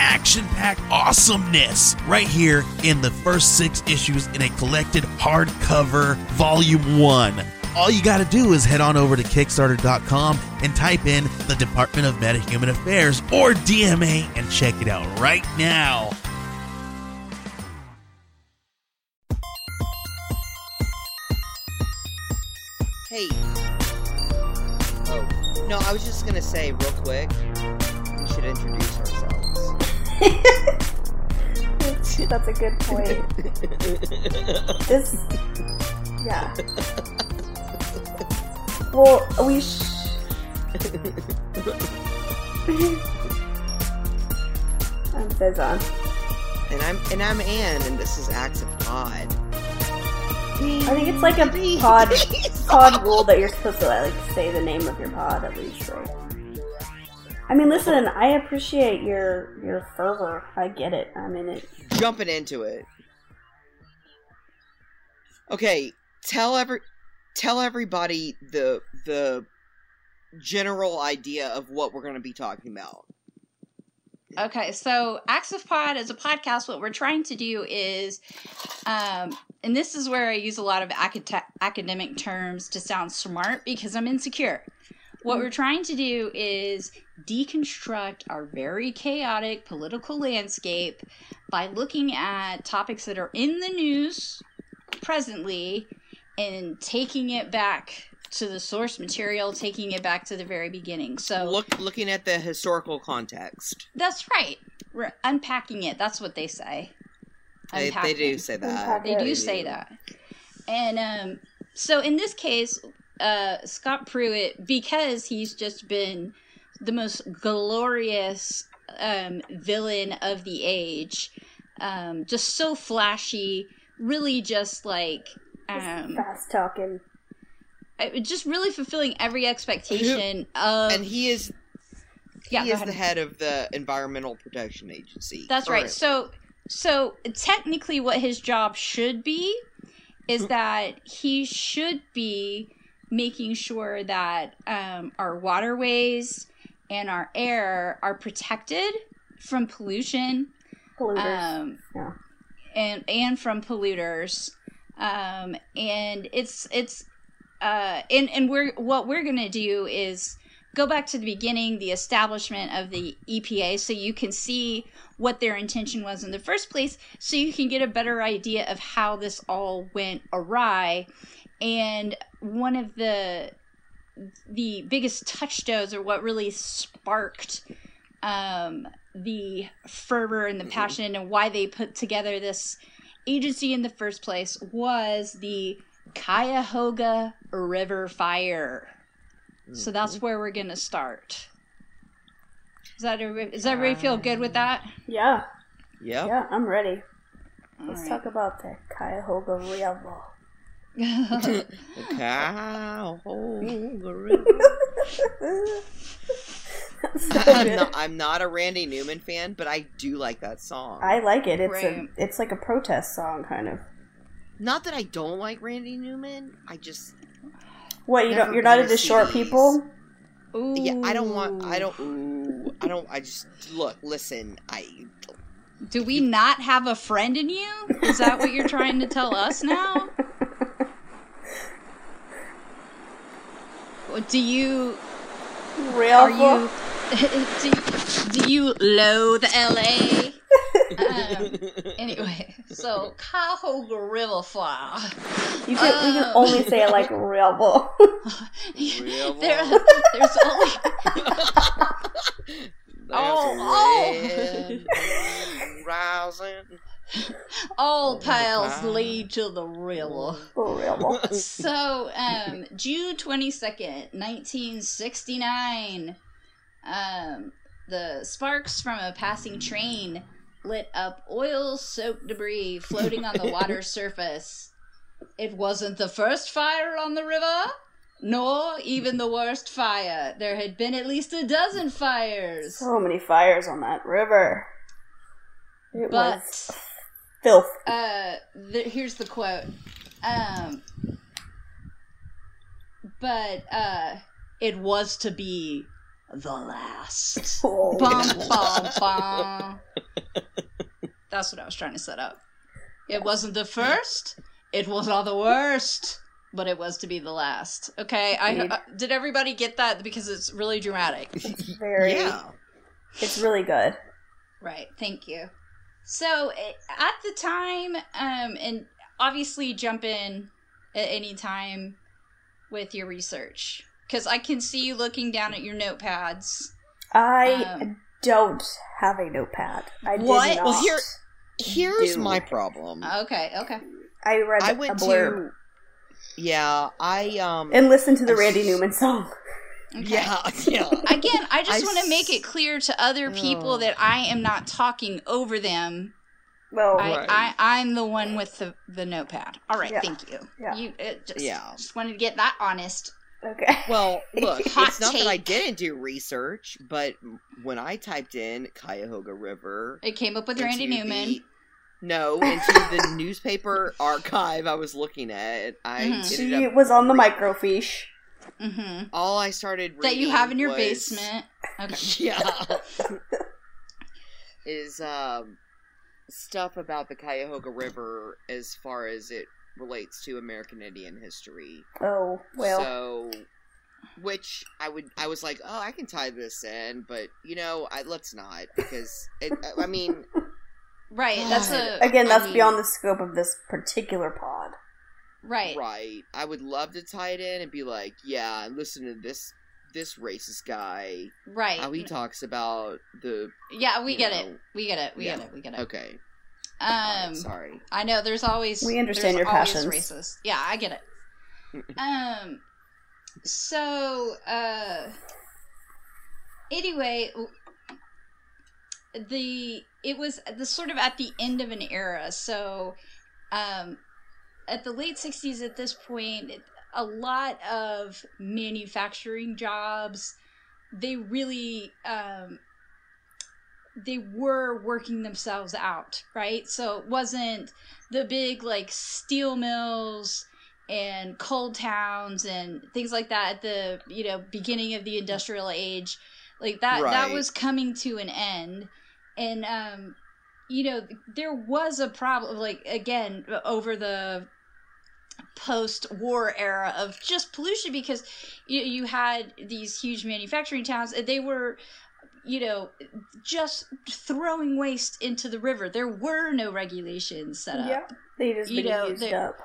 action packed awesomeness right here in the first six issues in a collected hardcover volume one. All you got to do is head on over to Kickstarter.com and type in the Department of Metahuman Affairs or DMA and check it out right now. Hey. Oh. No, I was just gonna say real quick, we should introduce ourselves. That's a good point. this, yeah. Well, we. Sh- I'm Fizon. and I'm and I'm Ann, and this is Acts of Pod. I think it's like a pod pod rule that you're supposed to like say the name of your pod at least, right? I mean, listen, I appreciate your your fervor. I get it. I mean, it. Jumping into it. Okay, tell every tell everybody the the general idea of what we're going to be talking about. Okay, so Acts of Pod is a podcast. What we're trying to do is, um, and this is where I use a lot of acad- academic terms to sound smart because I'm insecure. What we're trying to do is deconstruct our very chaotic political landscape by looking at topics that are in the news presently and taking it back to the source material, taking it back to the very beginning. So Look looking at the historical context. that's right. We're unpacking it. That's what they say. They, they do say that. They do say that. And um, so in this case, uh, Scott Pruitt, because he's just been the most glorious um, villain of the age, um, just so flashy, really just like. Um, Fast talking. just really fulfilling every expectation of And he is yeah he is ahead. the head of the Environmental Protection Agency. That's right. So so technically what his job should be is that he should be making sure that um, our waterways and our air are protected from pollution Polluters. um, yeah. and and from polluters um, and it's it's uh, and and we're what we're gonna do is go back to the beginning, the establishment of the EPA, so you can see what their intention was in the first place, so you can get a better idea of how this all went awry. And one of the the biggest touchstones, or what really sparked um, the fervor and the passion, and why they put together this agency in the first place, was the Cuyahoga River Fire. So that's where we're gonna start. Is that everybody, does everybody feel good with that? Yeah. Yeah. Yeah, I'm ready. Let's All talk about the Cuyahoga River. Right. The Cuyahoga oh, River. So I'm not, I'm not a Randy Newman fan, but I do like that song. I like it. It's Right. a it's like a protest song kind of. Not that I don't like Randy Newman. I just What you don't you're not into short CDs. people? Ooh. yeah. I don't want. I don't. Ooh, I don't. I just look. Listen. I. Do we not have a friend in you? Is that what you're trying to tell us now? Do you Real are you do, do you loathe LA? um, anyway, so Cuyahoga River Fire. You can you can Um. only say it like rebel. River. there, there's only Oh, oh. Rising. All paths lead to the river. rebel. So, um, June 22nd, 1969, um, the sparks from a passing train lit up oil soaked debris floating on the water's surface. It wasn't the first fire on the river, nor even the worst fire. There had been at least a dozen fires. So many fires on that river. It But was filth. uh the, here's the quote um but uh it was to be the last Oh, bum, bum, bum. that's what i was trying to set up it wasn't the first it was not the worst but it was to be the last okay i uh, did everybody get that because it's really dramatic It's very. Yeah. It's really good. Right. Thank you. So at the time, um, and obviously jump in at any time with your research because I can see you looking down at your notepads. I Um, don't have a notepad. I did What? not. Well, here- Here's Dude. my problem. Okay. Okay. I read I a went blurb to. Yeah, I um. and listened to the I Randy s- Newman song. Okay. Yeah, yeah. Again, I just want to make it clear to other people Oh. that I am not talking over them. Well, I, Right. I, I'm the one with the, the notepad. All right, Yeah. thank you. Yeah. You it just, Yeah. just wanted to get that honest. okay. Well, look, Hot it's not that I didn't do research, but when I typed in Cuyahoga River, It came up with Randy Newman. the- no, into the newspaper archive I was looking at, I Mhm. She up was on the microfiche. Hmm all I started reading That you have in your was- basement. Okay. Yeah. is um stuff about the Cuyahoga River as far as it relates to American Indian history. Oh well. So which I would I was like, "Oh, I can tie this in," but you know, I let's not because it I mean, Right. That's a Again, I that's mean- beyond the scope of this particular pod. Right. right. I would love to tie it in and be like, "Yeah, listen to this this racist guy Right. how he talks about the yeah, we get know, it. We get it. We yeah. get it. We get it. okay." Um Alright, sorry. I know there's always We understand your always passions. Racist. Yeah, I get it. um so uh anyway the it was the sort of at the end of an era so um at the late 60s at this point a lot of manufacturing jobs they really um they were working themselves out right? So it wasn't the big like steel mills and coal towns and things like that at the you know beginning of the industrial age. Like that that was coming to an end. And um you know there was a problem like again over the post-war era of just pollution because you, you had these huge manufacturing towns and they were you know just throwing waste into the river. There were no regulations set up. Yeah, they just You know, used up.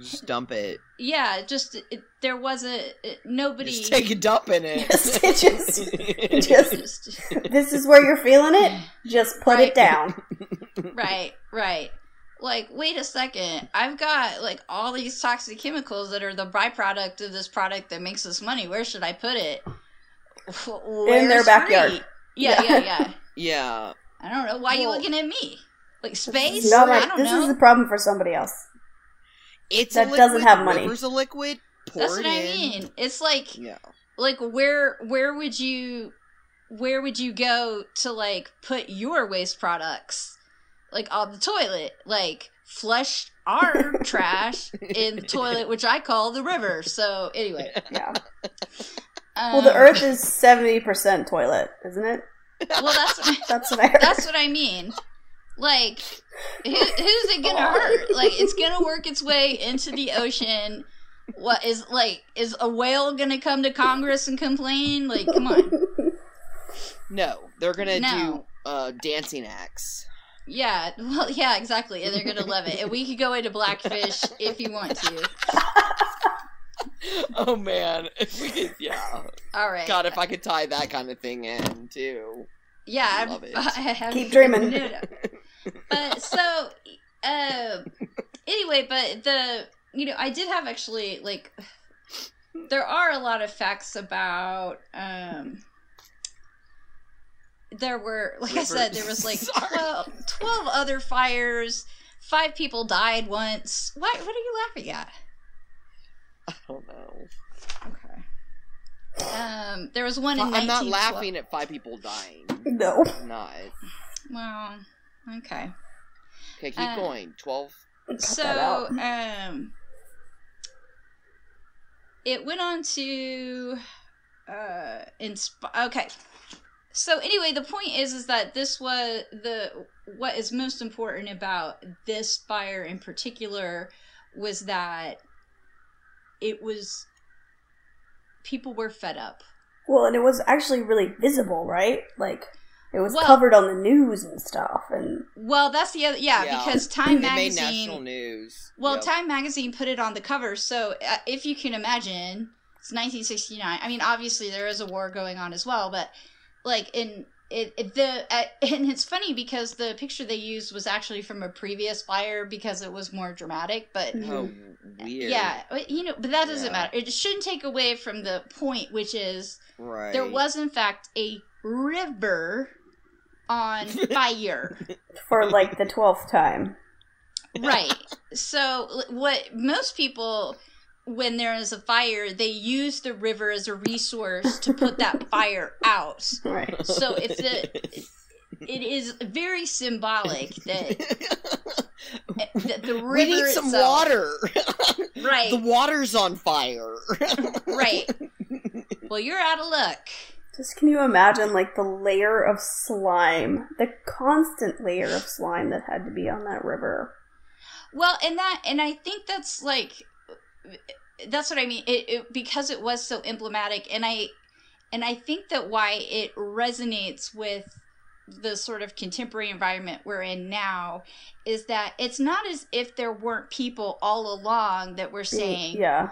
Just dump it. yeah just it, there was a it, nobody Just take a dump in it. Just- just- just- Just- This is where you're feeling it. Just put Right. it down. right right like wait a second i've got like all these toxic chemicals that are the byproduct of this product that makes us money where should i put it In their backyard. free? yeah Yeah. yeah yeah yeah. i don't know why you Well- looking at me like space No, not i don't know. this know is a problem for somebody else. It's That a liquid. doesn't have money. River's a liquid. That's it what i mean it's like Yeah. like where where would you where would you go to like put your waste products like on the toilet like flush our trash in the toilet which i call the river so anyway Yeah. um, Well, the Earth is seventy percent toilet, isn't it? well that's what That's what I heard. that's what i mean like who, who's it gonna hurt like it's gonna work its way into the ocean what is like is a whale gonna come to congress and complain like come on No, they're gonna No. do uh dancing acts. Yeah, well, yeah, exactly, and they're gonna love it. And we could go into Blackfish if you want to. oh man, if we could, yeah. All right. God, if I could tie that kind of thing in too. Yeah, I've- love it. I have, Keep dreaming. No, no. But so, uh, anyway, but the you know I did have actually like there are a lot of facts about um there were, like I said, there was like 12, 12 other fires. Five people died once. what What are you laughing at? I don't know. Okay. Um, there was one in I'm not laughing at five people dying. No. I'm not. Well, okay. Okay, keep Uh, going. Twelve. So um it went on to uh insp- okay so anyway the point is is that this was the what is most important about this fire in particular was that it was people were fed up Well, and it was actually really visible, right? Like it was Well- covered on the news and stuff, and well that's the other yeah, Yeah. because time It made magazine national news. Well, Yep. Time Magazine put it on the cover, so uh, if you can imagine, it's 1969. I mean, obviously there is a war going on as well, but like in it, it the uh, and it's funny because the picture they used was actually from a previous fire because it was more dramatic. But Oh, weird. yeah, you know, but that doesn't Yeah. matter. It shouldn't take away from the point, which is Right. there was in fact a river on fire. for like the twelfth time. right so what most people when there is a fire they use the river as a resource to put that fire out Right. so if the it is very symbolic that, that the river we need some itself- water. right the water's on fire. right well you're out of luck Just can you imagine like the layer of slime, the constant layer of slime that had to be on that river? Well, and that, and I think that's like, that's what I mean. It, it because it was so emblematic, and I, and I think that why it resonates with the sort of contemporary environment we're in now is that it's not as if there weren't people all along that were saying, yeah,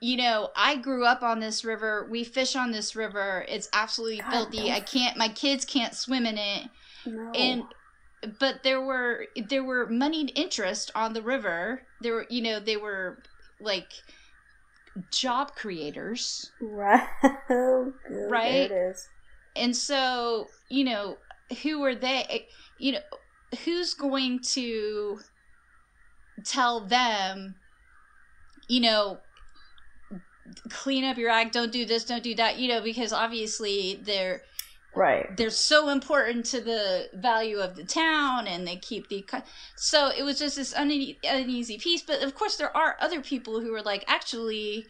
you know, I grew up on this river. We fish on this river. It's absolutely God, filthy. I can't. My kids can't swim in it no. and but there were there were moneyed interest on the river there were you know they were like job creators right, oh, Right? There it is. and so you know who are they eh, you know who's going to tell them you know clean up your act don't do this don't do that you know because obviously they're Right. they're so important to the value of the town and they keep the so it was just this une- uneasy peace but of course there are other people who are like actually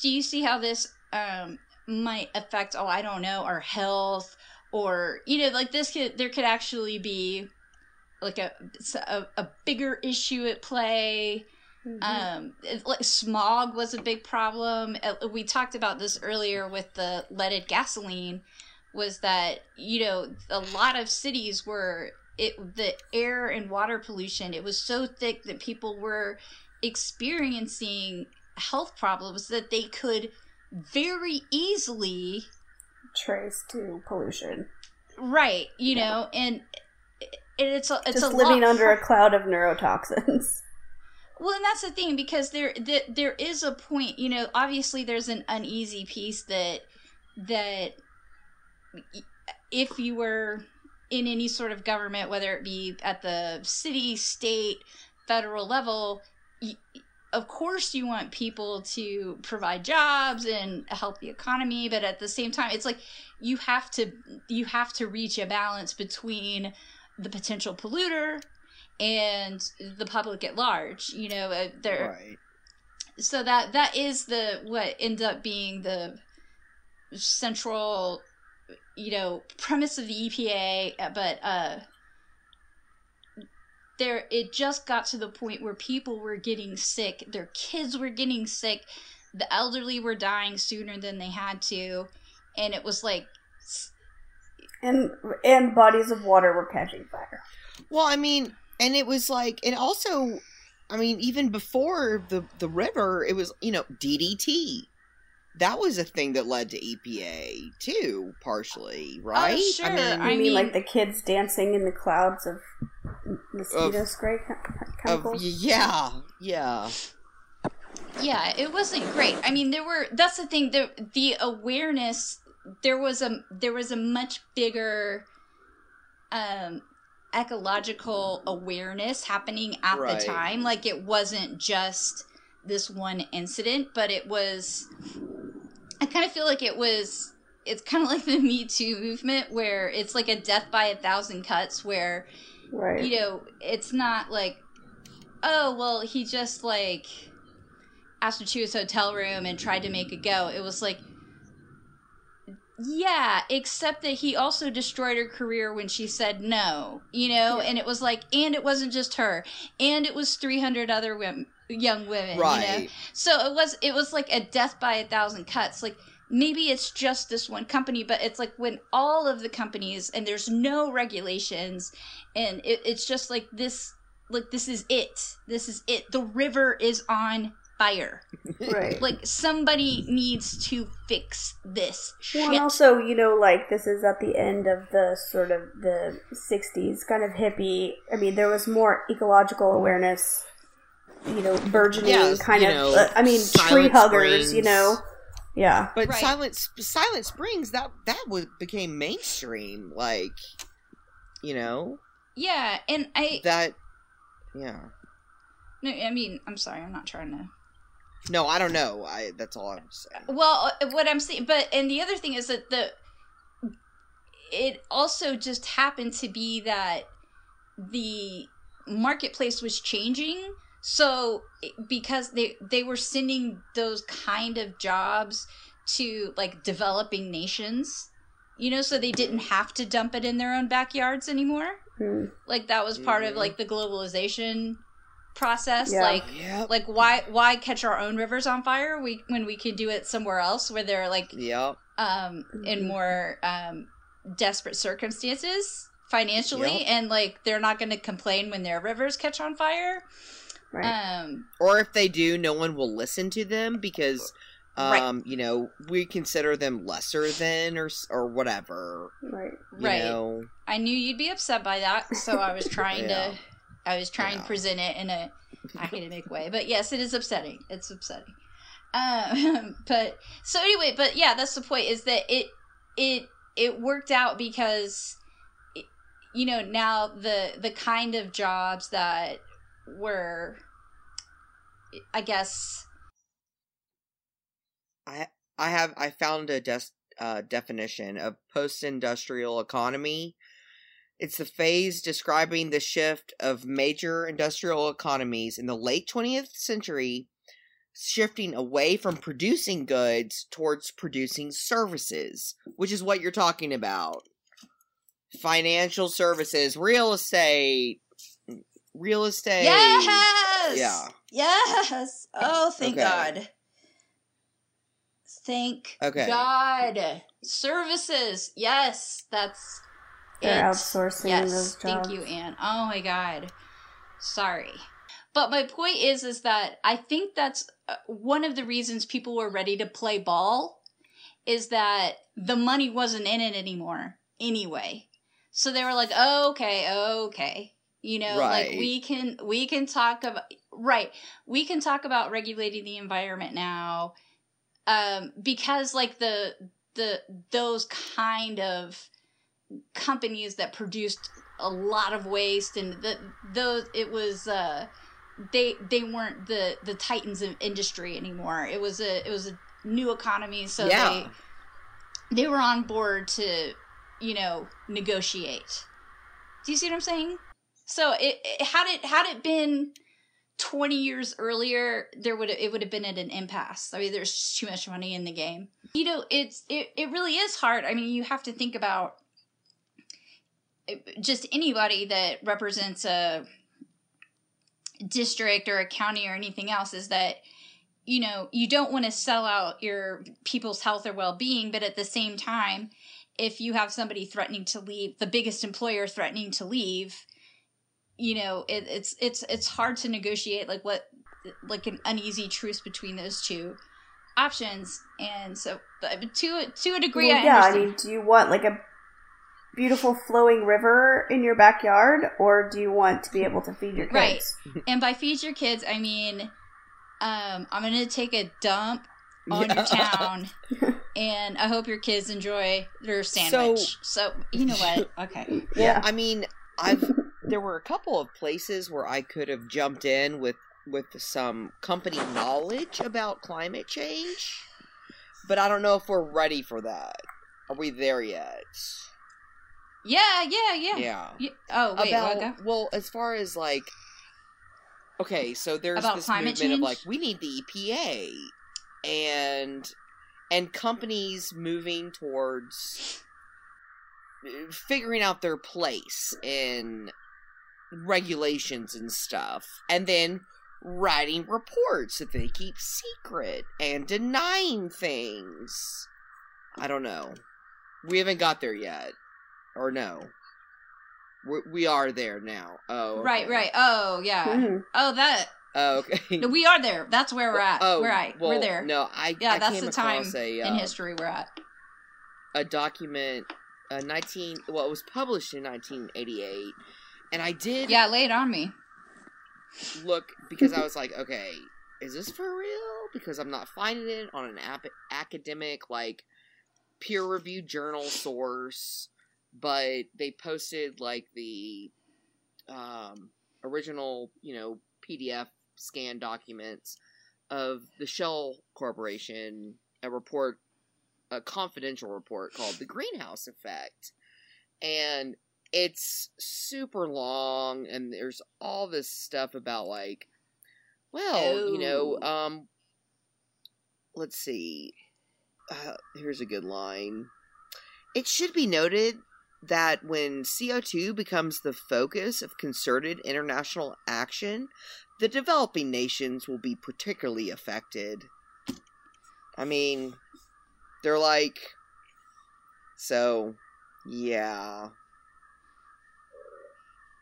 do you see how this um might affect oh i don't know our health or you know like this could there could actually be like a a, a bigger issue at play Mhm. um it- like smog was a big problem Uh, we talked about this earlier with the leaded gasoline was that you know a lot of cities were it the air and water pollution it was so thick that people were experiencing health problems that they could very easily Trace to pollution. right you know and it's a, it's Just a living lot under a cloud of neurotoxins. Well, and that's the thing because there, there there is a point. You know, obviously there's an uneasy peace that that if you were in any sort of government, whether it be at the city, state, federal level, of course you want people to provide jobs and help the economy, but at the same time, it's like you have to you have to reach a balance between the potential polluter and the public at large you know uh, there right. so that that is the what ends up being the central you know premise of the EPA uh, but uh there it just got to the point where people were getting sick their kids were getting sick the elderly were dying sooner than they had to and it was like And and bodies of water were catching fire. Well, I mean, and it was like, and also, I mean, even before the the river, it was you know DDT. That was a thing that led to EPA too, partially, right? Oh, sure. You I mean, mean- like the kids dancing in the clouds of mosquito Of- spray chem- of, chemicals? yeah, yeah, yeah it wasn't great i mean there were that's the thing the the awareness there was a there was a much bigger um ecological awareness happening at Right. the time like it wasn't just this one incident but it was i kind of feel like it was it's kind of like the me too movement where it's like a death by a thousand cuts where Right. you know, it's not like, oh, well, he just like asked her to his hotel room and tried to make a go. It was like, yeah, except that he also destroyed her career when she said no, you know, and it was like, and it wasn't just her, and it was 300 other women, young women, you know? So it was, it was like a death by a thousand cuts. Like, maybe it's just this one company, but it's like when all of the companies and there's no regulations and it, it's just like this like this is it this is it the river is on fire right. like somebody needs to fix this shit Well, and also, you know, like this is at the end of the sort of the '60s, kind of hippie. I mean, there was more ecological awareness, you know, burgeoning, Yeah, kind of. know, uh, I mean, tree Silent huggers, you know. Yeah, But Right. Silent Silent Springs that that was became mainstream. Like, you know yeah and i that. Yeah. no i mean i'm sorry i'm not trying to No, I don't know. I that's all I'm saying. Well, uh, what I'm saying, but and the other thing is that the it also just happened to be that the marketplace was changing. So because they they were sending those kind of jobs to like developing nations, you know, so they didn't have to dump it in their own backyards anymore. Hmm. Like that was part of Mhm. like the globalization process. Yeah. Like Yep. like why why catch our own rivers on fire we when we could do it somewhere else where they're like Yep. um in Mhm. more um desperate circumstances financially Yep. and like they're not going to complain when their rivers catch on fire right. um Or if they do, no one will listen to them because, Right. um, you know, we consider them lesser than or or whatever. right. You right know? i knew you'd be upset by that so i was trying Yeah. to i was trying to present it in a academic way but yes it is upsetting it's upsetting um but so anyway but yeah that's the point is that it it it worked out because you know now the the kind of jobs that were i guess I I have I found a des- uh, definition of post-industrial economy. It's the phase describing the shift of major industrial economies in the late 20th century shifting away from producing goods towards producing services, which is what you're talking about. Financial services, real estate, real estate. yes Yeah. Yes. Oh thank Okay. god. Thank Okay. god. Services. Yes that's They're it. outsourcing yes. those thank you anne oh my god. Sorry. But my point is is that i think that's uh, one of the reasons people were ready to play ball is that the money wasn't in it anymore anyway. So they were like oh, okay okay. You know like we can we can talk about right. We can talk about regulating the environment now um because like the the those kind of companies that produced a lot of waste and the, those it was uh they they weren't the the titans of industry anymore. It was a it was a new economy so Yeah. they they were on board to you know negotiate. Do you see what i'm saying? So it, it had it had it been 20 years earlier there would it would have been at an impasse. I mean there's just too much money in the game. You know it's it, it really is hard. I mean you have to think about eh, just anybody that represents a district or a county or anything else is that you know you don't want to sell out your people's health or well-being but at the same time if you have somebody threatening to leave the biggest employer threatening to leave you know it, it's it's it's hard to negotiate like what like an uneasy truce between those two options and so but to to a degree Well, I yeah, I mean, do you want like a beautiful flowing river in your backyard, or do you want to be able to feed your kids? Right. and by feed your kids i mean um i'm gonna take a dump on your town and I hope your kids enjoy their sandwich. So, you know what? Okay. Yeah. I mean, I've there were a couple of places where I could have jumped in with with some company knowledge about climate change, but I don't know if we're ready for that. Are we there yet? Yeah, yeah, yeah. Yeah. Y- Oh, wait. about well, as far as like, okay, so there's About this movement of change? like we need the EPA and and companies moving towards uh, figuring out their place in regulations and stuff, and then writing reports that they keep secret and denying things. I don't know. We haven't got there yet, or no. We, we are there now. Oh, Right, okay. right. Oh, yeah. Mhm. Oh, that. Oh, okay. No, we are there. That's where we're at. Oh, we're at. well, we're there. No, I Yeah, I that's came the time a, in uh, history we're at. a document, a nineteen. Well, it was published in nineteen eighty eight, and I did Yeah, lay it on me. look because I was like, okay, is this for real? Because I'm not finding it on an ap- academic like peer reviewed journal source, but they posted like the um, original, you know, PDF scan documents of the Shell Corporation, a report, a confidential report called the Greenhouse Effect, and it's super long and there's all this stuff about like well you know Oh. um let's see uh, here's a good line it should be noted that when CO2 becomes the focus of concerted international action, the developing nations will be particularly affected. I mean, they're like, so, yeah.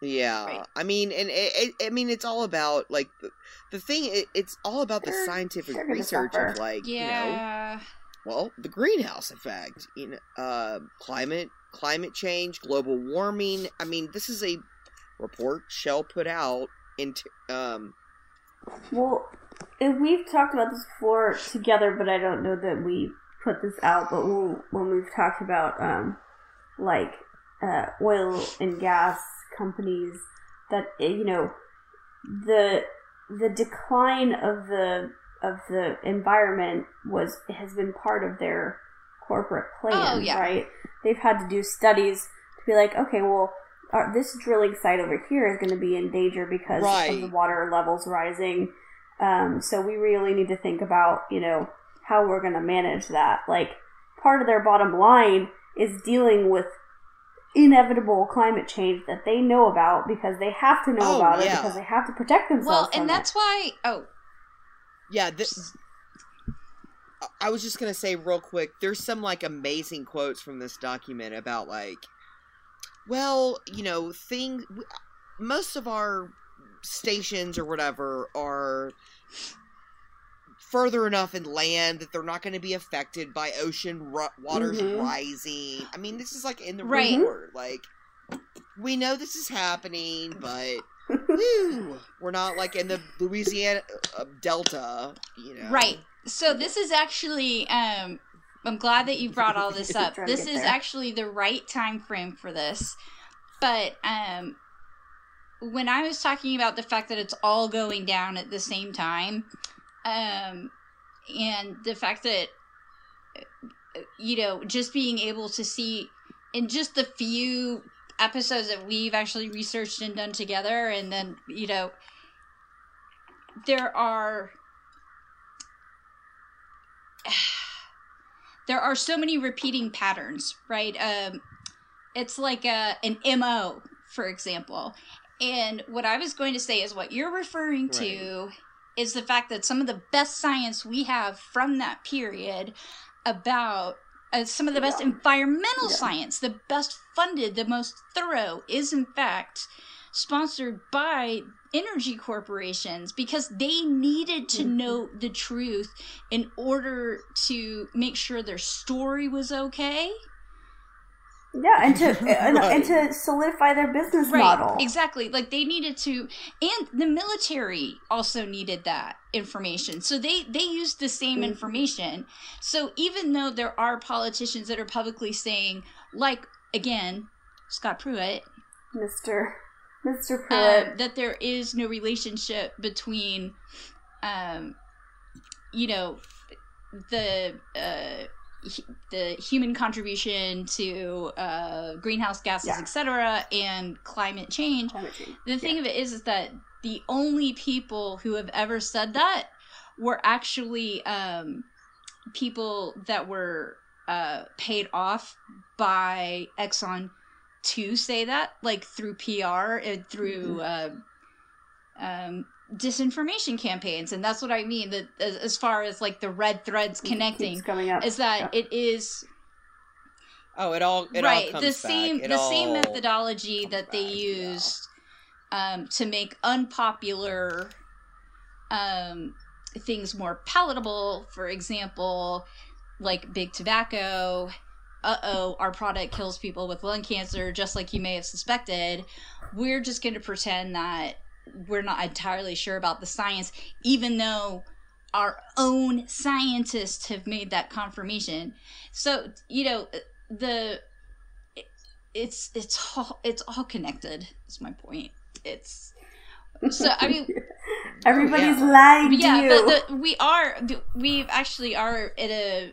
Yeah, Right. I mean, and it, it, I mean, it's all about like the, the thing. It, it's all about the They're- scientific they're research suffer. of like you know Yeah. well, the greenhouse effect, you know, uh, climate, climate change, global warming. I mean, this is a report Shell put out into, um, Well, we've talked about this before together, but I don't know that we put this out. But when, when we've talked about um, like uh, oil and gas companies, that eh, you know the the decline of the of the environment was has been part of their corporate plan, Oh, yeah. right? They've had to do studies to be like, okay, well, our, this drilling site over here is going to be in danger because of the water levels rising. Um, so we really need to think about, you know, how we're going to manage that. Like, part of their bottom line is dealing with inevitable climate change that they know about because they have to know Oh, about it because they have to protect themselves. Well, from and it. that's why. Oh, yeah, this. I was just gonna say real quick. There's some like amazing quotes from this document about like, well, you know, things. Most of our stations or whatever are further enough inland that they're not going to be affected by ocean ru- waters Mhm. rising. I mean, this is like in the Right. report. Like, we know this is happening, but woo, we're not like in the Louisiana uh, Delta, you know. right. So this is actually. Um, I'm glad that you brought all this up. This is there. actually the right time frame for this. But um, when I was talking about the fact that it's all going down at the same time, um, and the fact that you know just being able to see in just the few episodes that we've actually researched and done together, and then you know there are there are so many repeating patterns, right? Um, it's like a an mo, for example. And what I was going to say is what you're referring to is the fact that some of the best science we have from that period about uh, some of the best environmental Yeah. science, the best funded, the most thorough, is in fact sponsored by energy corporations because they needed to Mhm. know the truth in order to make sure their story was okay. Yeah, and to and, Right. and to solidify their business right model. exactly like they needed to and the military also needed that information so they they used the same Mhm. information so even though there are politicians that are publicly saying like again scott pruitt Mr. Mr. Pruitt. um, that there is no relationship between um you know the uh hu- the human contribution to uh greenhouse gases Yeah. etc and climate change Climate change. the thing of it is, is that the only people who have ever said that were actually um, people that were uh, paid off by Exxon to say that, like through PR and through uh, um, disinformation campaigns, and that's what I mean. That as, as far as like the red threads connecting, coming up. is that Yeah. it is Oh, it all it all right comes the same the same methodology that they back, yeah. used um, to make unpopular um, things more palatable for example like big tobacco uh-oh our product kills people with lung cancer just like you may have suspected we're just going to pretend that we're not entirely sure about the science even though our own scientists have made that confirmation so you know the it's it's all it's all connected is my point it's so i mean Everybody's yeah. lying to yeah you. but the, we are we actually are at a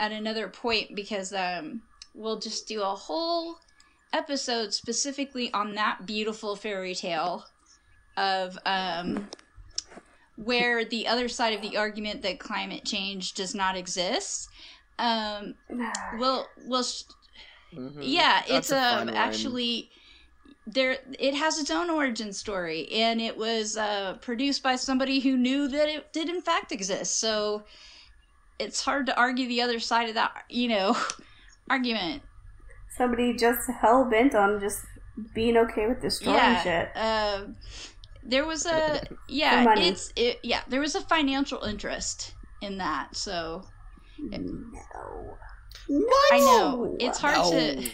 at another point because um we'll just do a whole episode specifically on that beautiful fairy tale of um where the other side of the argument that climate change does not exist um we'll we'll sh- Mhm. yeah That's it's a um actually there it has its own origin story and it was uh produced by somebody who knew that it did in fact exist so it's hard to argue the other side of that you know argument Somebody just hell bent on just being okay with destroying yeah shit. uh, there was a yeah money. it's it yeah there was a financial interest in that so No. i know it's hard No. to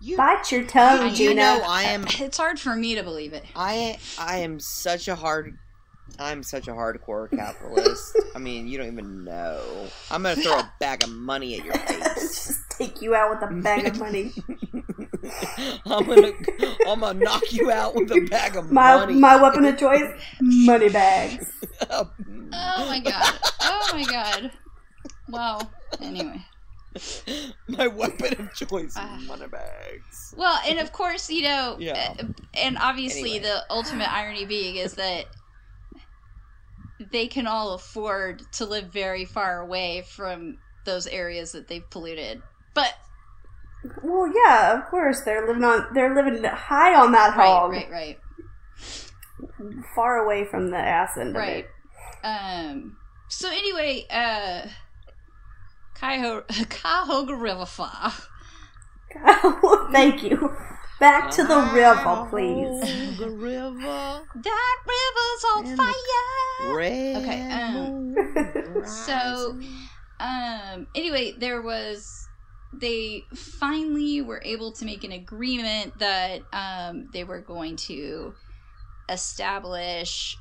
You, Bite your tongue, you Gina. know I am it's hard for me to believe it I I am such a hard I'm such a hardcore capitalist. I mean, you don't even know. I'm gonna throw a bag of money at your face. just take you out with a bag of money. I'm gonna I'm gonna knock you out with a bag of My money. my weapon of choice, money bags. oh my god oh my god wow anyway My weapon of choice, Ah. money bags. Well, and of course, you know, Yeah. uh, and obviously Anyway. the ultimate irony being is that they can all afford to live very far away from those areas that they've polluted. But Well, yeah, of course they're living on. They're living high on that right, hog, right, right, right. far away from the ass end right. Um. So anyway, uh, Cuyahoga, Cuyahoga River Fire. of. Thank you. Back to the river, please. The river. That river's on And fire. Red Okay, um, so- um anyway there was they finally were able to make an agreement that um they were going to establish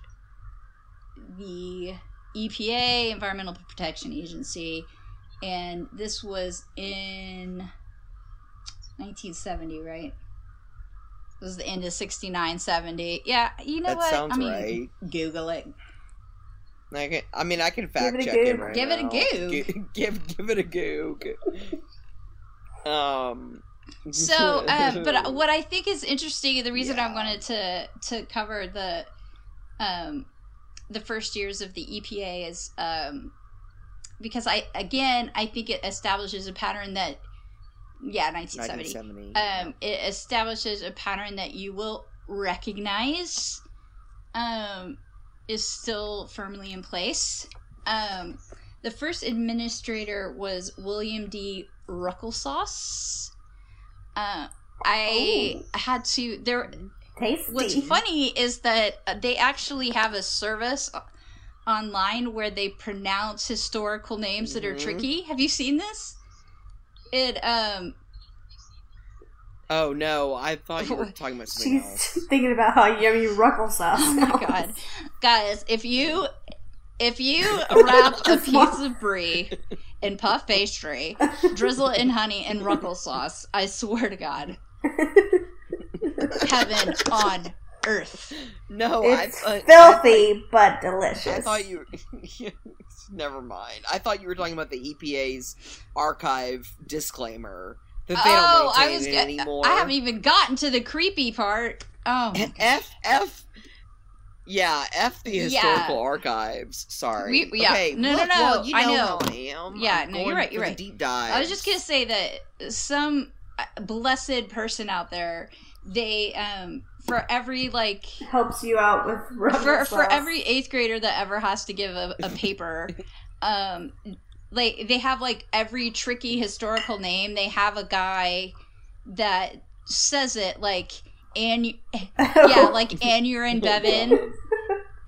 the EPA Environmental Protection Agency and this was in 1970 right this was the end of 69 70 yeah you know that what sounds i mean right. google it I, can, I mean, I can fact it a check it go. right Give it a now. go. Gi- Give, give it a go. Um. So, uh, but what I think is interesting, the reason I wanted to to cover the um the first years of the EPA is um because I again I think it establishes a pattern that yeah 1970 1970. um it establishes a pattern that you will recognize um is still firmly in place um the first administrator was William D. Ruckelsauce. Uh, I had to. There, Tasty. what's funny is that uh, they actually have a service online where they pronounce historical names that are Mhm. tricky. Have you seen this? It um, Oh no, I thought you were talking about something She's else. thinking about how yummy ruckle sauce. Oh my god, guys! If you if you wrap a piece of brie in puff pastry, drizzle in honey and ruckle sauce, I swear to God, heaven on earth. No, It's I, I, filthy but delicious. I, I thought you. Never mind. I thought you were talking about the EPA's archive disclaimer that they oh, don't I was it anymore. I haven't even gotten to the creepy part. Oh. F F. Yeah, F the Yeah. historical archives. Sorry. We- yeah. Okay, No, no, look, no, well, you know I know. how I am. Yeah, I'm no, you're right, you're right. Deep dive. I was just gonna say that some uh, blessed person out there, they um for every like helps you out with for sauce. for every eighth grader that ever has to give a, a paper, um, like they have like every tricky historical name. They have a guy that says it like and yeah, like and you're in Bevan,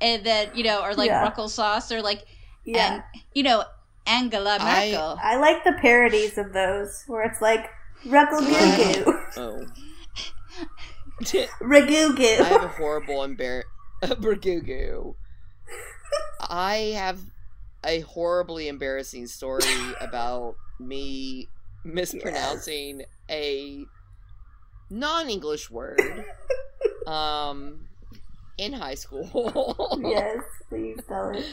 and then you know, or like Yeah. Ruckle sauce, or like yeah. and you know Angela I- Merkel. I like the parodies of those where it's like ruckle goo goo, Oh. ragoo I have a horrible embar Bergugu. I have a horribly embarrassing story about me mispronouncing a non-English word um in high school. Yes, please tell it.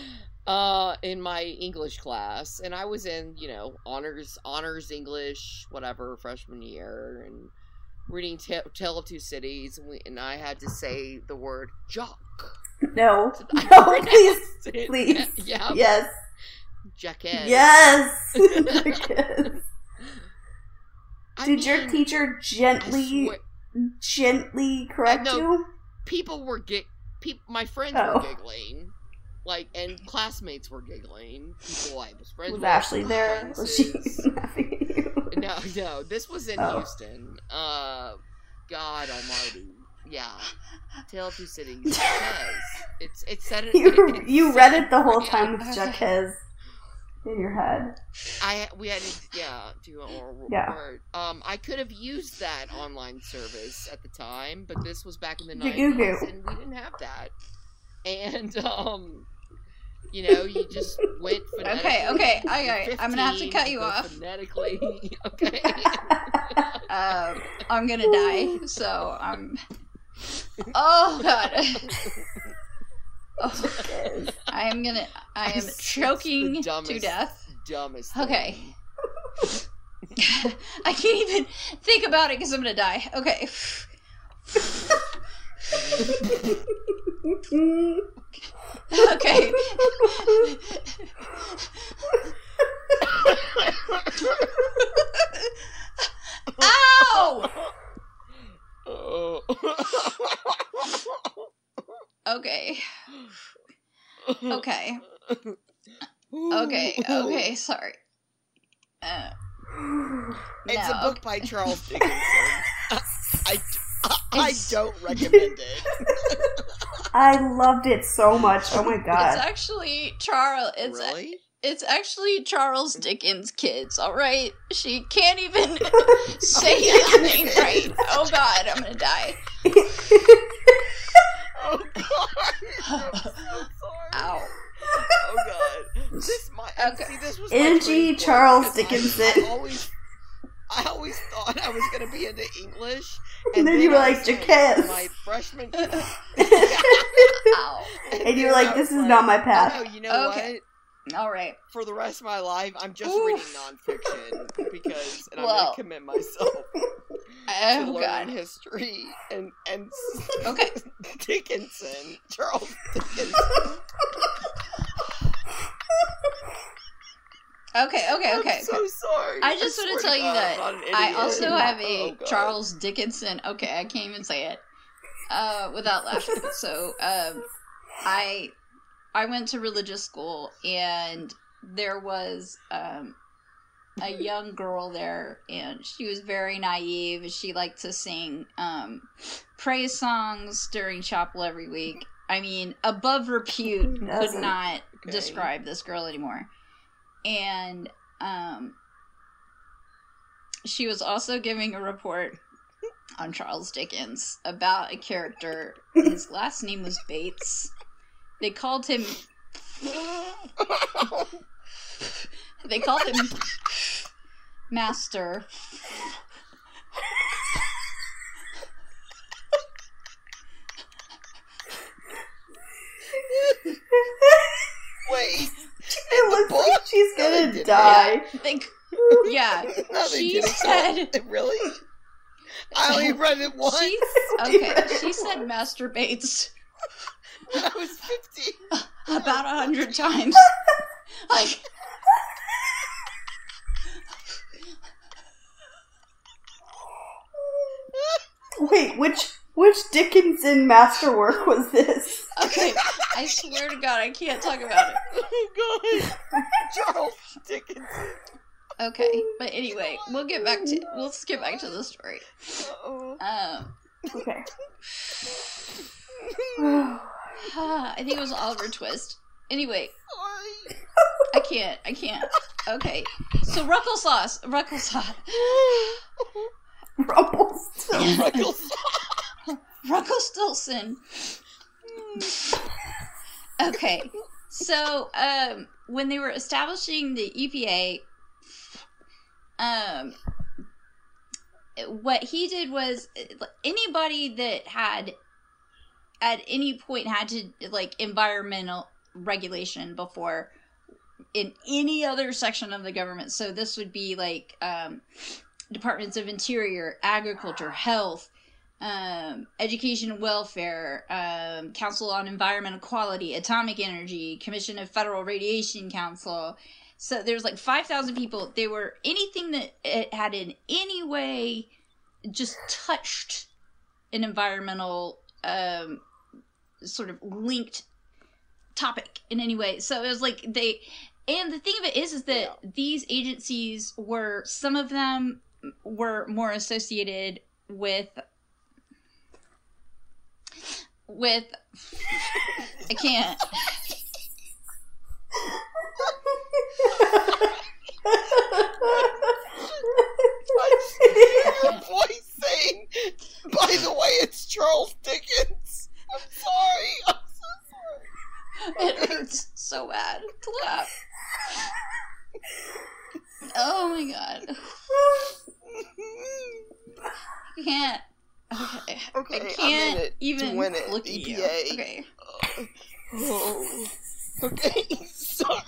uh in my english class and i was in you know honors honors english whatever freshman year and reading Ta- tale of two cities and, we, and i had to say the word jock No, no, please, it. please. yeah yes, jacket yes. Yes. I Did your teacher gently, swear- gently correct no. you? people were gi- peop- my friends Oh. were giggling like and classmates were giggling people i was friends Was with Ashley there? Was she laughing at you? No, no, this was in Oh. Houston. Uh, God Almighty. Yeah, Tale of Two Cities. It's it said it. You it you read it the whole time with Jaquez in your head. I we had to yeah do a or, Yeah. word. Um, I could have used that online service at the time, but this was back in the nineties, and we didn't have that. And um, you know, you just went phonetically. Okay, okay, You're okay, I'm gonna have to cut you off. Phonetically, okay. Um, I'm gonna die, so I'm. Oh god. Oh, I am gonna. I am choking to death. Dumbest. Okay. I can't even think about it because I'm gonna die. Okay. Okay. Ow! Oh. Okay. Okay. Okay. Okay. Sorry. Uh, It's no. a book by Charles Dickinson. I, I, I don't recommend it. I loved it so much. Oh my god! It's god. actually Charles. It's really? it's actually Charles Dickens' kids. All right, she can't even say his name right. Oh God, I'm gonna die. Oh god. I'm so sorry. Ow. Oh god. This my Okay. see this was my N.G. Charles Dickinson. I, always I always thought I was gonna be into English. And then you were I like, "Jaquez." My freshman Ow. and you were like, "This is not my Oh, path." no, you know Okay. what? All right. For the rest of my life, I'm just Oof. reading nonfiction because, and I'm gonna commit myself to Oh learning God. history and and Okay. Dickinson, Charles Dickinson. Okay. Okay. Okay. I'm so sorry. I just want to tell you God, that I'm not an I also have a Oh, Charles Dickinson. Okay, I can't even say it uh, without laughing. So, um, I I went to religious school, and there was um, a young girl there, and she was very naive. She liked to sing um, praise songs during chapel every week. I mean, above repute could not Okay. describe this girl anymore. And um, she was also giving a report on Charles Dickens about a character. His last name was Bates. They called him. They called him Master. Wait. It looks like she's gonna didn't. die. They, yeah, No, they she didn't. said. really? I only read it once She, okay, she said Master Bates when I was 15. about a hundred times. Like, Wait, which which Dickinson masterwork was this? okay, I swear to God, I can't talk about it. Oh, God. Charles Dickens. Okay, but anyway, we'll get back to we'll get back to the story. Oh. Um, Okay. I think it was Oliver Twist. Anyway, I can't, I can't. Okay, so Ruckle sauce, Ruckle sauce, Rumpelstiltskin. Freckles. Ruckelstilson. Okay, so um, when they were establishing the EPA, um, what he did was anybody that had at any point had to like environmental regulation before in any other section of the government. So this would be like um, departments of interior, agriculture, health, um, education and welfare, um, Council on Environmental Quality, Atomic Energy, Commission of Federal Radiation Council. So there's like 5,000 people. They were anything that it had in any way just touched an environmental um, sort of linked topic in any way. So it was like they, and the thing of it is, is that these agencies were some of them were more associated with with I can't. I see your voice saying, by the way, it's Charles Dickens. I'm sorry. I'm so sorry. It hurts so bad to laugh. Oh my god. I can't. Okay. Okay, I can't in it to even win it. look at you. Okay. Oh. Okay, sorry.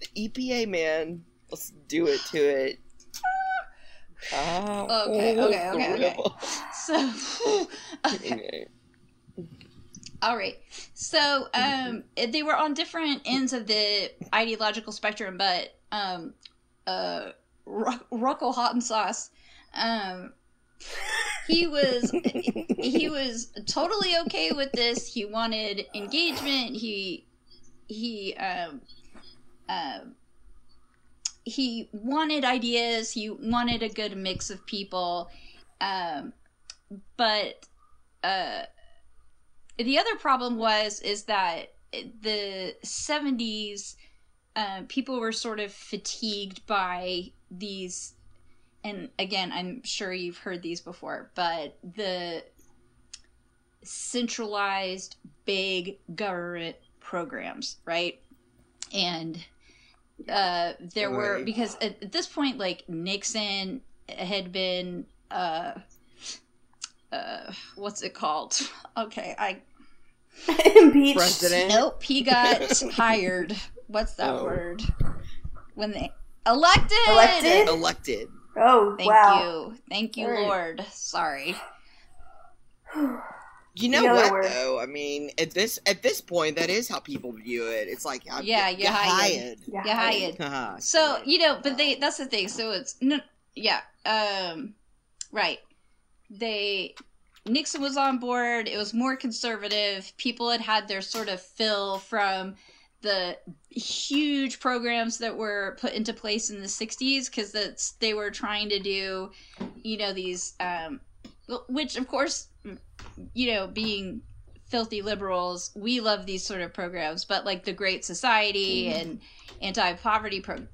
The EPA man. Let's do it to it. Ah, Okay, okay, okay, okay. So, okay. All right. So, um, they were on different ends of the ideological spectrum, but um, uh, Ruckle Hot and Sauce, um, he was he was totally okay with this. He wanted engagement. He he um, um, he wanted ideas. He wanted a good mix of people, um, but uh, the other problem was is that the 70s uh, people were sort of fatigued by these and again i'm sure you've heard these before but the centralized big government programs right? And uh there were because at, at this point like nixon had been uh uh what's it called okay i Impeached. President. Nope, he got hired. What's that Oh. word? When they elected. Elected? Elected. Oh Thank wow. you, thank you, Alright. Lord. Sorry. You know what word. though? I mean, at this at this point, that is how people view it. It's like, I'm, Yeah, you you hired. hired. Yeah. You hired. Haha. So you know, but they that's the thing. So it's no, yeah, um, right. They Nixon was on board. It was more conservative. People had had their sort of fill from the huge programs that were put into place in the 60s because that's they were trying to do you know these um which of course you know being filthy liberals we love these sort of programs but like the great society and anti-poverty program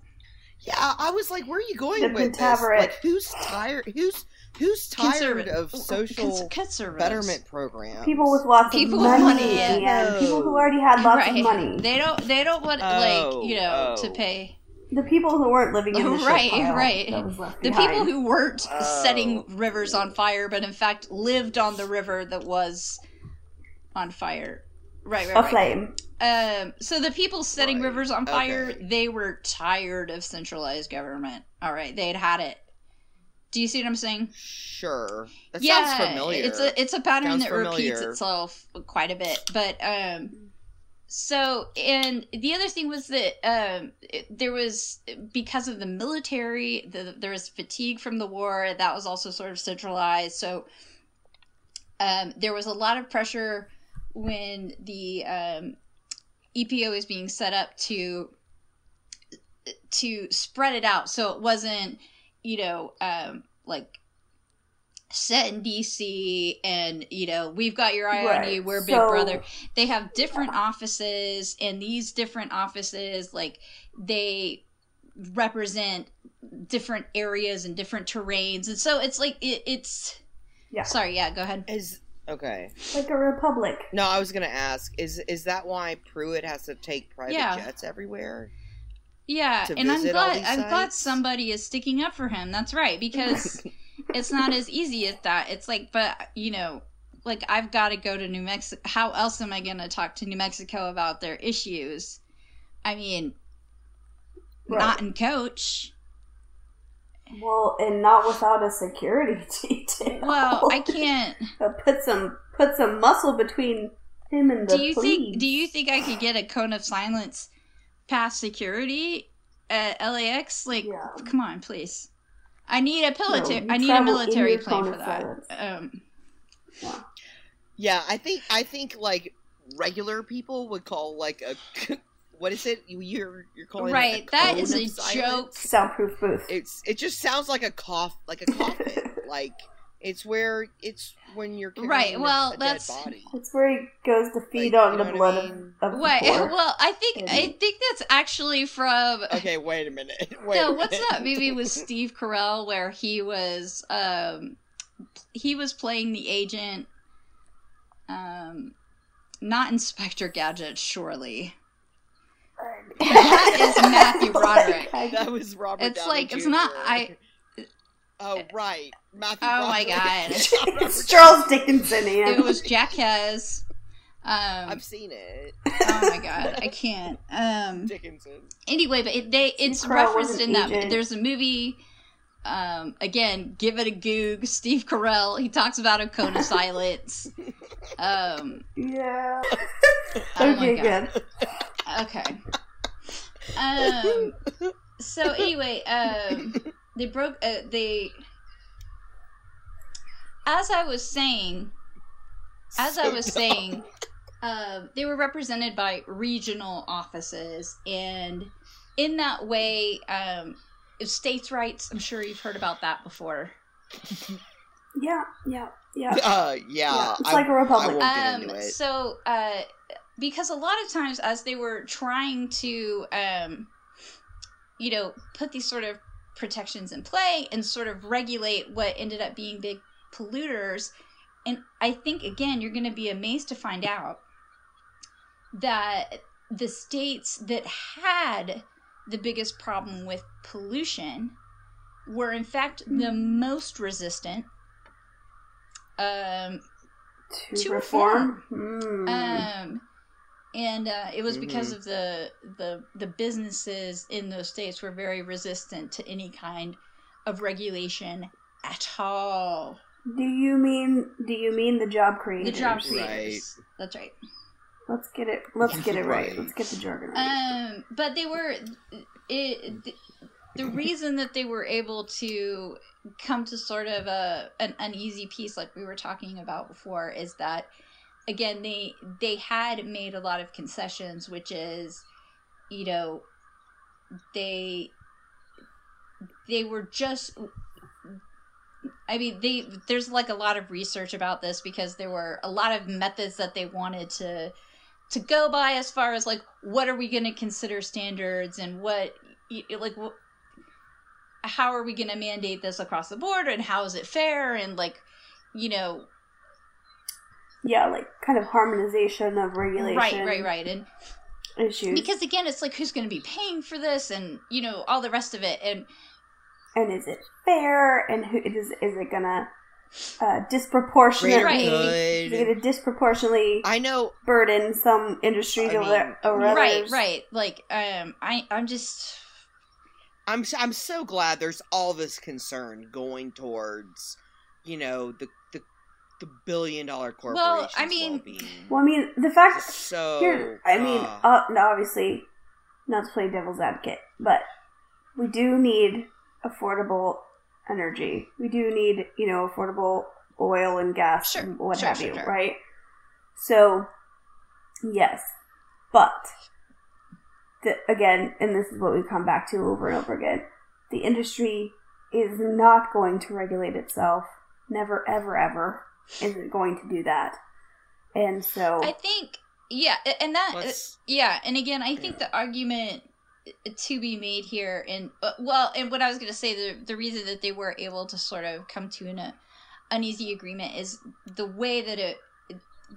Yeah, I was like, where are you going The with this? Pentaverate. Like, who's tired? Who's Who's tired of social conservatives. betterment programs? People with lots People of money, money, and no. people who already had lots right. of money. They don't. They don't want Oh, like you know oh. to pay. the people who weren't living in the Right, pile right. that was left The behind. people who weren't Oh. setting rivers on fire, but in fact lived on the river that was on fire. Right, right, right. aflame. Um, so the people setting Right. rivers on fire, Okay. they were tired of centralized government. All right, they had had it. Do you see what I'm saying? Sure. That yeah, sounds familiar. it's a it's a pattern Sounds that repeats itself quite a bit. But um, so and the other thing was that um, it, there was because of the military, the, there was fatigue from the war. That was also sort of centralized. So um, there was a lot of pressure when the um, EPA is being set up to to spread it out, so it wasn't you know um, like set in DC and you know we've got your eye on you we're Big Brother. They have different offices and these different offices like they represent different areas and different terrains and so it's like it, it's Yeah. sorry yeah go ahead Is okay. Like a republic. No, I was gonna ask. Is is that why Pruitt has to take private Yeah. jets everywhere? Yeah, to and I'm glad I'm glad somebody is sticking up for him. That's right because it's not as easy as that. It's like, but you know, like I've got to go to New Mexico. How else am I going to talk to New Mexico about their issues? I mean, Right. not in coach. Well, and not without a security detail. Well, I can't. Uh, put some put some muscle between him and the Do you police. think? Do you think I could get a cone of silence past security at LAX? Like, Yeah. come on, please. I need a military. you I need a military plane for that. Um, Yeah, I think I think like regular people would call like a what is it? You you're you're calling right, It a that cone is of a silence? joke. Soundproof booth. It's it just sounds like a cough like a coffin. like it's where it's when you're carrying Right, well, a dead that's- body. It's where he goes to feed Like, on the know what I blood mean? of, of the Wait, poor. well, I think I think that's actually from Okay, wait a minute. Wait. no, a what's that movie with Steve Carell where he was um he was playing the agent um not Inspector Gadget, surely. That is Matthew Broderick. That was Robert. It's Downey like it's not I Oh right, Matthew. Oh my Broderick. God. it's Charles Dickinson, Ian. it was Jackass. Um I've seen it. oh my god, I can't. Um Dickinson. anyway, but it, they it's Carell referenced in that. agent. There's a movie. Um, again, give it a goog. Steve Carell. He talks about a cone of silence. Um, yeah. oh my okay, God. good. Okay. Um. So anyway, um, they broke. Uh, they. As I was saying, as I was dumb. saying, uh, they were represented by regional offices, and in that way, um, states' rights. I'm sure you've heard about that before. Yeah, yeah, yeah. Uh, yeah. Yeah, it's I- like a republic. I won't get Um, so, uh, because a lot of times, as they were trying to, um, you know, put these sort of protections in play and sort of regulate what ended up being big polluters, and I think again, you're going to be amazed to find out that the states that had the biggest problem with pollution were in fact the most resistant um, to, to reform. Hmm. um, and uh, it was because Mhm. of the the the businesses in those states were very resistant to any kind of regulation at all. do you mean do you mean the job The creators? job Right. That's right. Let's get it. Let's get it right. Right. Let's get the jargon right. Um, but they were it. The, the reason that they were able to come to sort of a an uneasy peace, like we were talking about before, is that again they they had made a lot of concessions, which is, you know, they they were just I mean, they there's like a lot of research about this because there were a lot of methods that they wanted to to go by as far as like what are we going to consider standards and what like wh- how are we going to mandate this across the board and how is it fair and like you know yeah like kind of harmonization of regulation right right right and issues because again it's like who's going to be paying for this and you know all the rest of it and and is it fair and who is is it gonna uh, disproportionately Right. is it gonna disproportionately I know. burden some industries I over, over right others right like um i i'm just I'm I'm so glad there's all this concern going towards, you know, the the, the billion dollar corporations. I mean- well-being. i mean the fact so here i mean uh, uh, obviously not to play devil's advocate but we do need affordable energy we do need you know affordable oil and gas Sure, and what sure, have sure, you sure. right so yes but the, again and this is what we come back to over and over again the industry is not going to regulate itself never ever ever is it going to do that. And so i think yeah and that let's- yeah and again i think the argument to be made here and uh, well and what i was going to say the the reason that they were able to sort of come to an uh, uneasy agreement is the way that it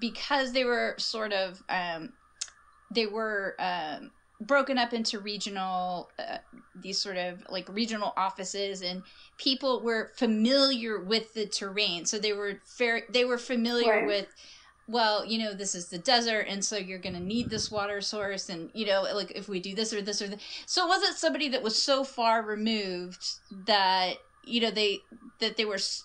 because they were sort of um they were um broken up into regional uh, these sort of like regional offices and people were familiar with the terrain so they were fair they were familiar Right. with well you know this is the desert and so you're going to need this water source and you know like if we do this or this or this so it wasn't somebody that was so far removed that you know they that they were s-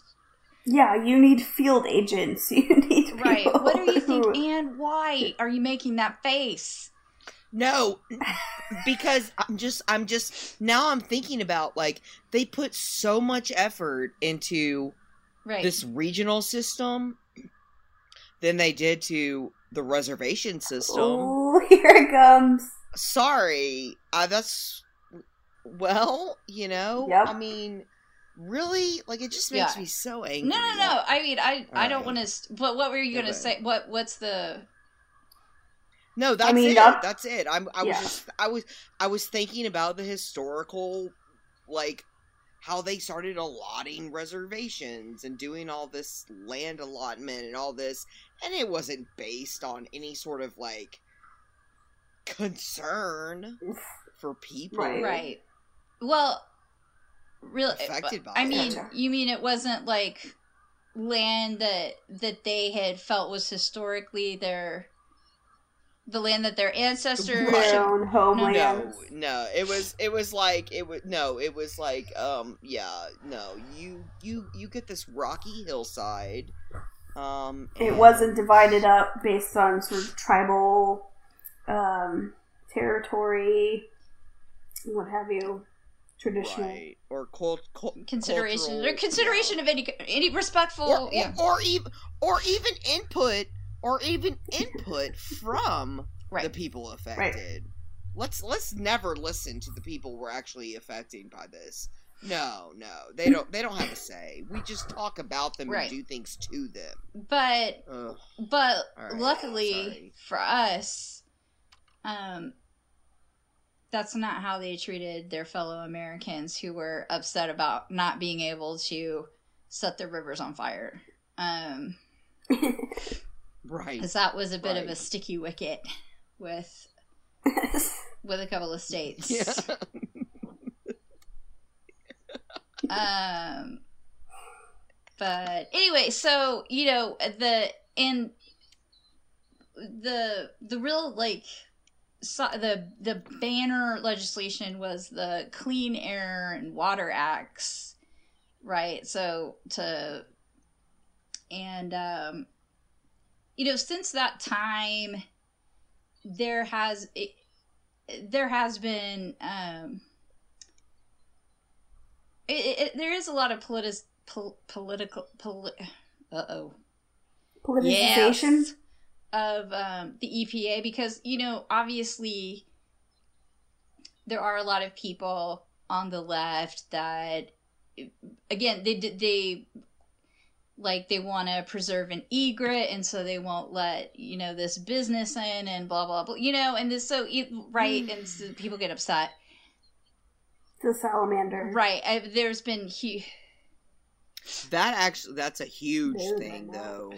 Yeah, you need field agents. You need right what do you think who- and why are you making that face No, because I'm just I'm just now I'm thinking about like they put so much effort into right this regional system than they did to the reservation system. Oh, here it comes. Sorry, uh, that's well, you know. Yep. I mean, really, like it just makes Yeah. me so angry. no no no i mean i i don't want to but what were you going to Okay. say what what's the No, that's mean, it. not- That's it. I'm. I was just. I was. I was thinking about the historical, like, how they started allotting reservations and doing all this land allotment and all this, and it wasn't based on any sort of like concern for people. Right. right well really Affected by i it. mean Gotcha. you mean it wasn't like land that that they had felt was historically their the land that their ancestors Right. Their own No, no, it was it was like it was no, it was like um yeah, no, you you you get this rocky hillside. Um It wasn't divided up based on sort of tribal um, territory, what have you, traditional. right or cult, cult consideration cultural- or consideration yeah. of any any respectful or, or, yeah or even or even input or even input from right the people affected. Let's let's never listen to the people we're actually affecting by this. No, no, they don't. They don't have a say. We just talk about them Right. and do things to them. but Ugh. but All right, luckily sorry. for us um that's not how they treated their fellow Americans who were upset about not being able to set their rivers on fire. Um, Right. because that was a bit of a sticky wicket with with a couple of states. Yeah. um but anyway so you know the and the the real like so, the the banner legislation was the clean air and water acts right so to and um you know since that time there has it, there has been um it, it, there is a lot of politis, pol, political poli- uh-oh Politicization? Yes. of um, the EPA because you know obviously there are a lot of people on the left that again they they like they want to preserve an egret and so they won't let you know this business in and blah blah blah you know and this so e, right and so mm. people get upset The salamander. Right. I, there's been huge. That actually, that's a huge They're thing, not. though.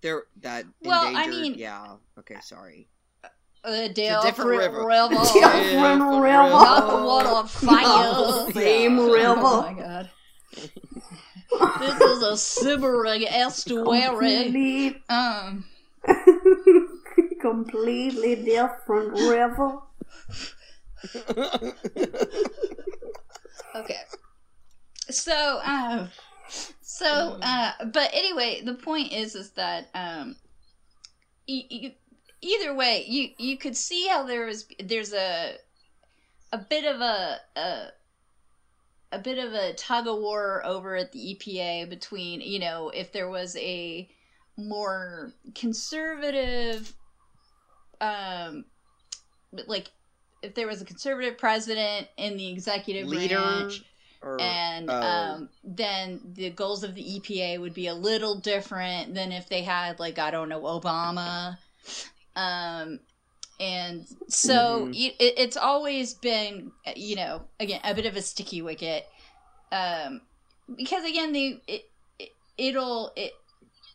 There, that Well, I mean- yeah. Okay, sorry. Uh, a different different river. river. Different river. Not one on fire. Same Yeah. river. Oh my god. This is a simmering estuary. Complete, Um. completely different river. Okay. So, um, so, uh, but anyway, the point is, is that, um, e- e- either way, you, you could see how there is, there's a, a bit of a, a, a bit of a tug of war over at the EPA between, you know, if there was a more conservative, um, like, if there was a conservative president in the executive Leader, branch, or and oh. um, then the goals of the EPA would be a little different than if they had like I don't know Obama, um, and so Mhm. y- it, it's always been you know again a bit of a sticky wicket, um, because again the it, it it'll it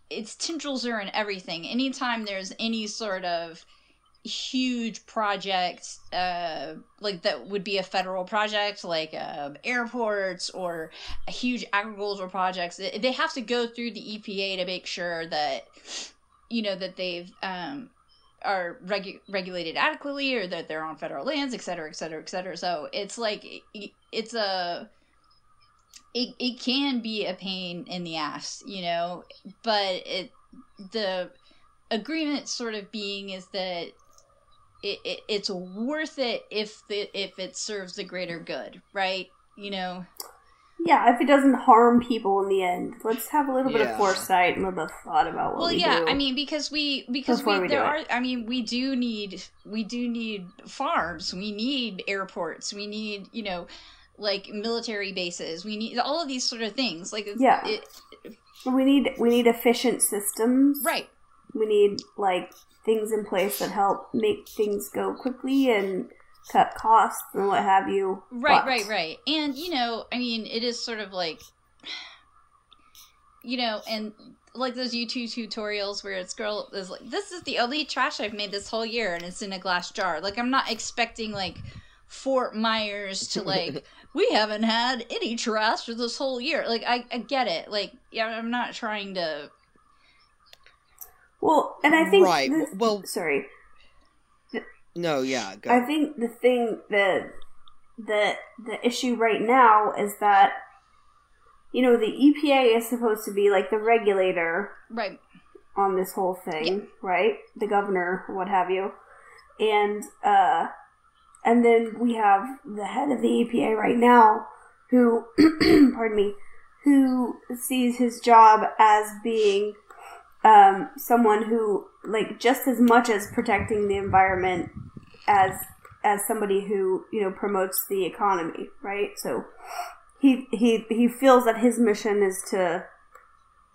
its tendrils are in everything. Anytime there's any sort of huge project uh like that would be a federal project like uh, airports or a huge agricultural projects they they have to go through the EPA to make sure that you know that they've um are regu- regulated adequately or that they're on federal lands et cetera et cetera et cetera so it's like it- it's a it, it can be a pain in the ass you know but it the agreement sort of being is that it, it it's worth it if the if it serves the greater good, right? You know. Yeah, if it doesn't harm people in the end, let's have a little bit of foresight and a little bit of thought about what well, we yeah, do. I mean because we because we, we there are it. I mean we do need we do need farms, we need airports, we need you know like military bases, we need all of these sort of things. Like Yeah. it, we need we need efficient systems. right. We need like things in place that help make things go quickly and cut costs and what have you. Right, But- right, right. And you know, I mean, it is sort of like you know, and like those YouTube tutorials where it's girl is like, "This is the only trash I've made this whole year, and it's in a glass jar." Like, I'm not expecting like Fort Myers to like, "We haven't had any trash for this whole year." Like, I, I get it. Like, yeah, I'm not trying to. Well, and I think Right, this- well- sorry. No, yeah, go. I think the thing that the the issue right now is that you know the EPA is supposed to be like the regulator Right. on this whole thing, right? The governor, what have you, and uh, and then we have the head of the EPA right now, who, pardon me, who sees his job as being um, someone who, like, just as much as protecting the environment as as somebody who you know promotes the economy, right? So he he he feels that his mission is to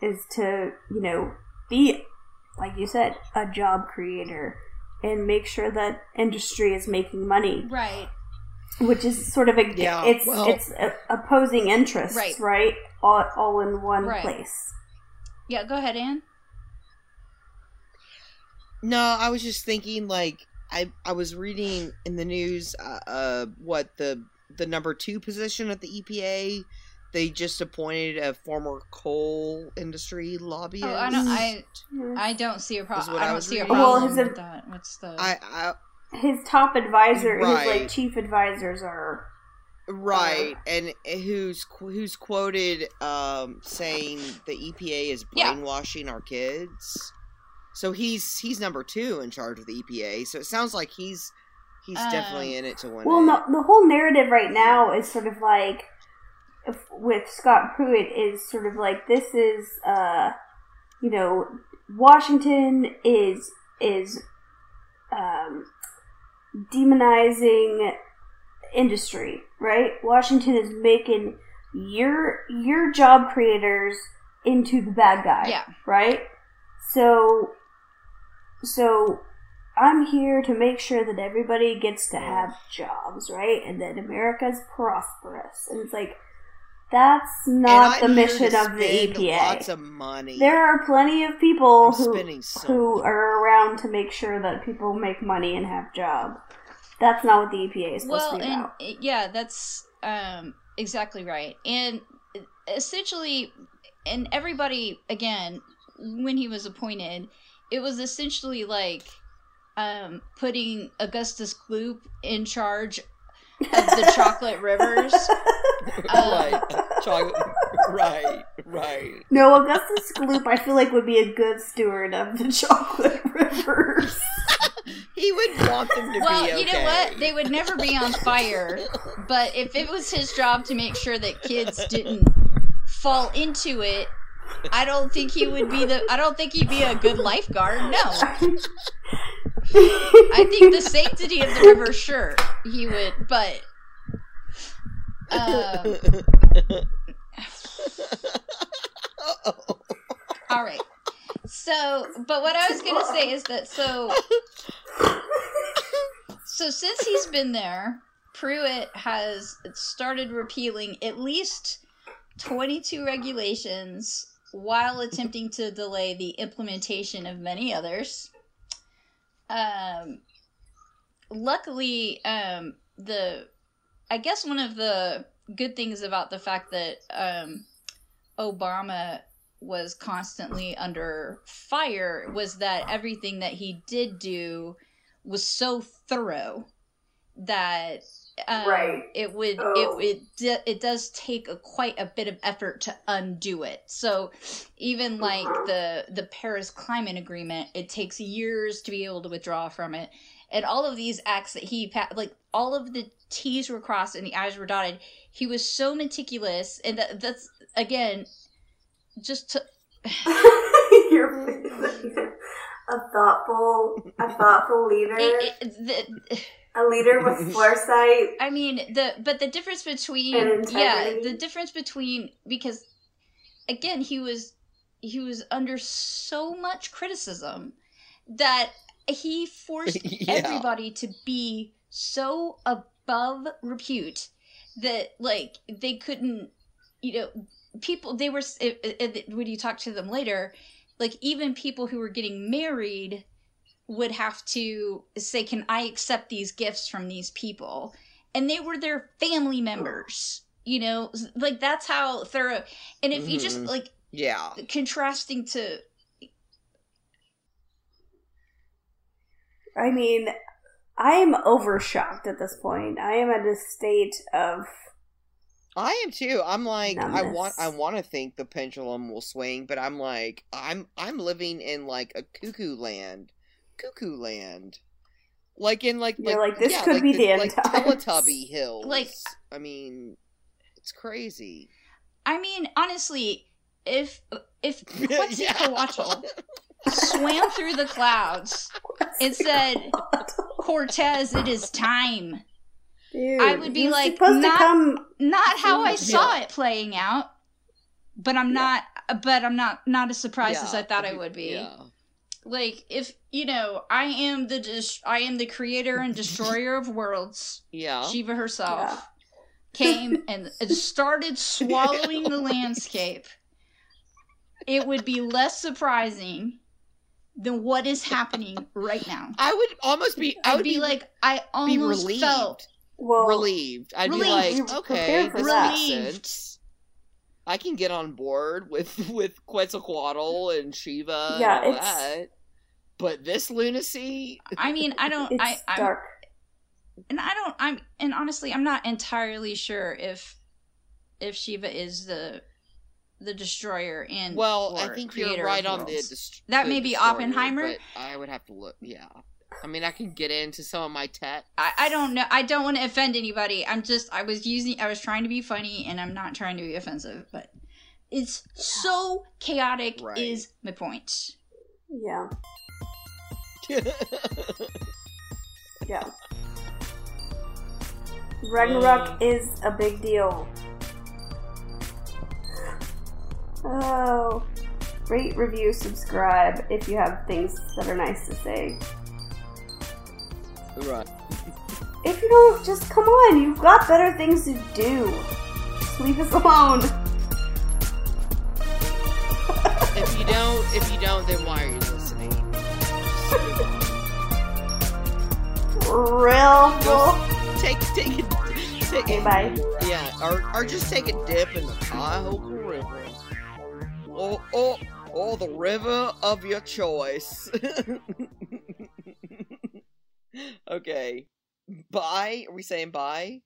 is to you know be like you said a job creator and make sure that industry is making money Right. which is sort of a Yeah, it's well- it's a, opposing interests Right. right all, all in one Right. place Yeah. Go ahead, Anne. No, I was just thinking like I I was reading in the news uh, uh what the the number 2 position at the EPA they just appointed a former coal industry lobbyist. Oh, I don't. I I don't see a problem. I I don't was see a reading. Well, problem his- with that. What's the? I, I his top advisor his like chief advisors are right and who's who's quoted um saying the EPA is Yeah. brainwashing our kids. So he's he's number 2 in charge of the EPA. So it sounds like he's he's Um, definitely in it to win well no, the whole narrative right now is sort of like if, with scott pruitt is sort of like this is uh you know washington is is um demonizing industry right washington is making your your job creators into the bad guy yeah. right? So, so I'm here to make sure that everybody gets to have jobs, right? And that America's prosperous. And it's like, that's not the And mission of the EPA. Lots of money. there are plenty of people I'm who, so who are around to make sure that people make money and have jobs. That's not what the EPA is supposed well to be and about. yeah that's um exactly right and essentially and everybody again when he was appointed it was essentially like um putting augustus gloop in charge of the chocolate rivers right. Chocolate. right. Right. No, Augustus Gloop, I feel like would be a good steward of the chocolate rivers. He would want them to well be okay. you know what they would never be on fire but if it was his job to make sure that kids didn't fall into it i don't think he would be the i don't think he'd be a good lifeguard no I think the sanctity of the river, sure, he would, but um, all right. So, but what I was gonna say is that so, so since he's been there, Pruitt has started repealing at least twenty-two regulations while attempting to delay the implementation of many others. Um, luckily, um, the I guess one of the good things about the fact that um, Obama was constantly under fire was that everything that he did do was so thorough that um, Right. it would Oh. it it it does take a, quite a bit of effort to undo it. So even like Uh-huh. the the Paris Climate Agreement, it takes years to be able to withdraw from it. And all of these acts that he like all of the T's were crossed and the I's were dotted. He was so meticulous, and that, that's again just to You're a thoughtful, a thoughtful leader, it, it, the, a leader with foresight. I mean the but the difference between And yeah the difference between because again he was he was under so much criticism that he forced Yeah. everybody to be so above repute that like they couldn't you know people they were it, it, when you talk to them later like even people who were getting married would have to say can i accept these gifts from these people and they were their family members you know like that's how thorough and if you just Mhm. like Yeah. contrasting to I mean, I am over shocked at this point. I am at a state of I am too. I'm like I want I want to think the pendulum will swing, but I'm like I'm I'm living in like a cuckoo land. Cuckoo land. Like in like You're like, this yeah, could like be the end like times. Teletubby Hills. Like- I mean it's crazy. i mean honestly if if Yeah. Quetzalcoatl swam through the clouds and said cortez it is time Dude, I would be like, not- to come. not how I Yeah. saw it playing out, but I'm not. But I'm not not as surprised as I thought I would be. Yeah. Like if you know, I am the dis- I am the creator and destroyer of worlds. Yeah. Shiva herself Yeah. came and started swallowing the landscape. It would be less surprising than what is happening right now. I would almost be I I'd would be, like, I be almost relieved. felt Well, relieved. I'd Relieved. be like, okay, for this that. makes Relieved. sense. I can get on board with with Quetzalcoatl and Shiva Yeah, and all it's- that. But this lunacy, I mean, I don't it's I I'm dark. and I don't I'm and honestly I'm not entirely sure if if Shiva is the the destroyer and well, I think you're right on the, dest- That the may be Oppenheimer. But I would have to look. Yeah, I mean, I can get into some of my tech. I, I don't know I don't want to offend anybody. I'm just I was using I was trying to be funny and I'm not trying to be offensive, but it's so chaotic Right. is my point. Yeah, yeah. Ragnarok is a big deal. Oh, rate, review, subscribe if you have things that are nice to say. Right. If you don't, just come on. You've got better things to do. Just leave us alone. If you don't, if you don't, then why are you Real. Go take take it take Okay, bye. Yeah, or or just take a dip in the Cuyahoga River. Or or or the river of your choice. okay. Bye. Are we saying bye?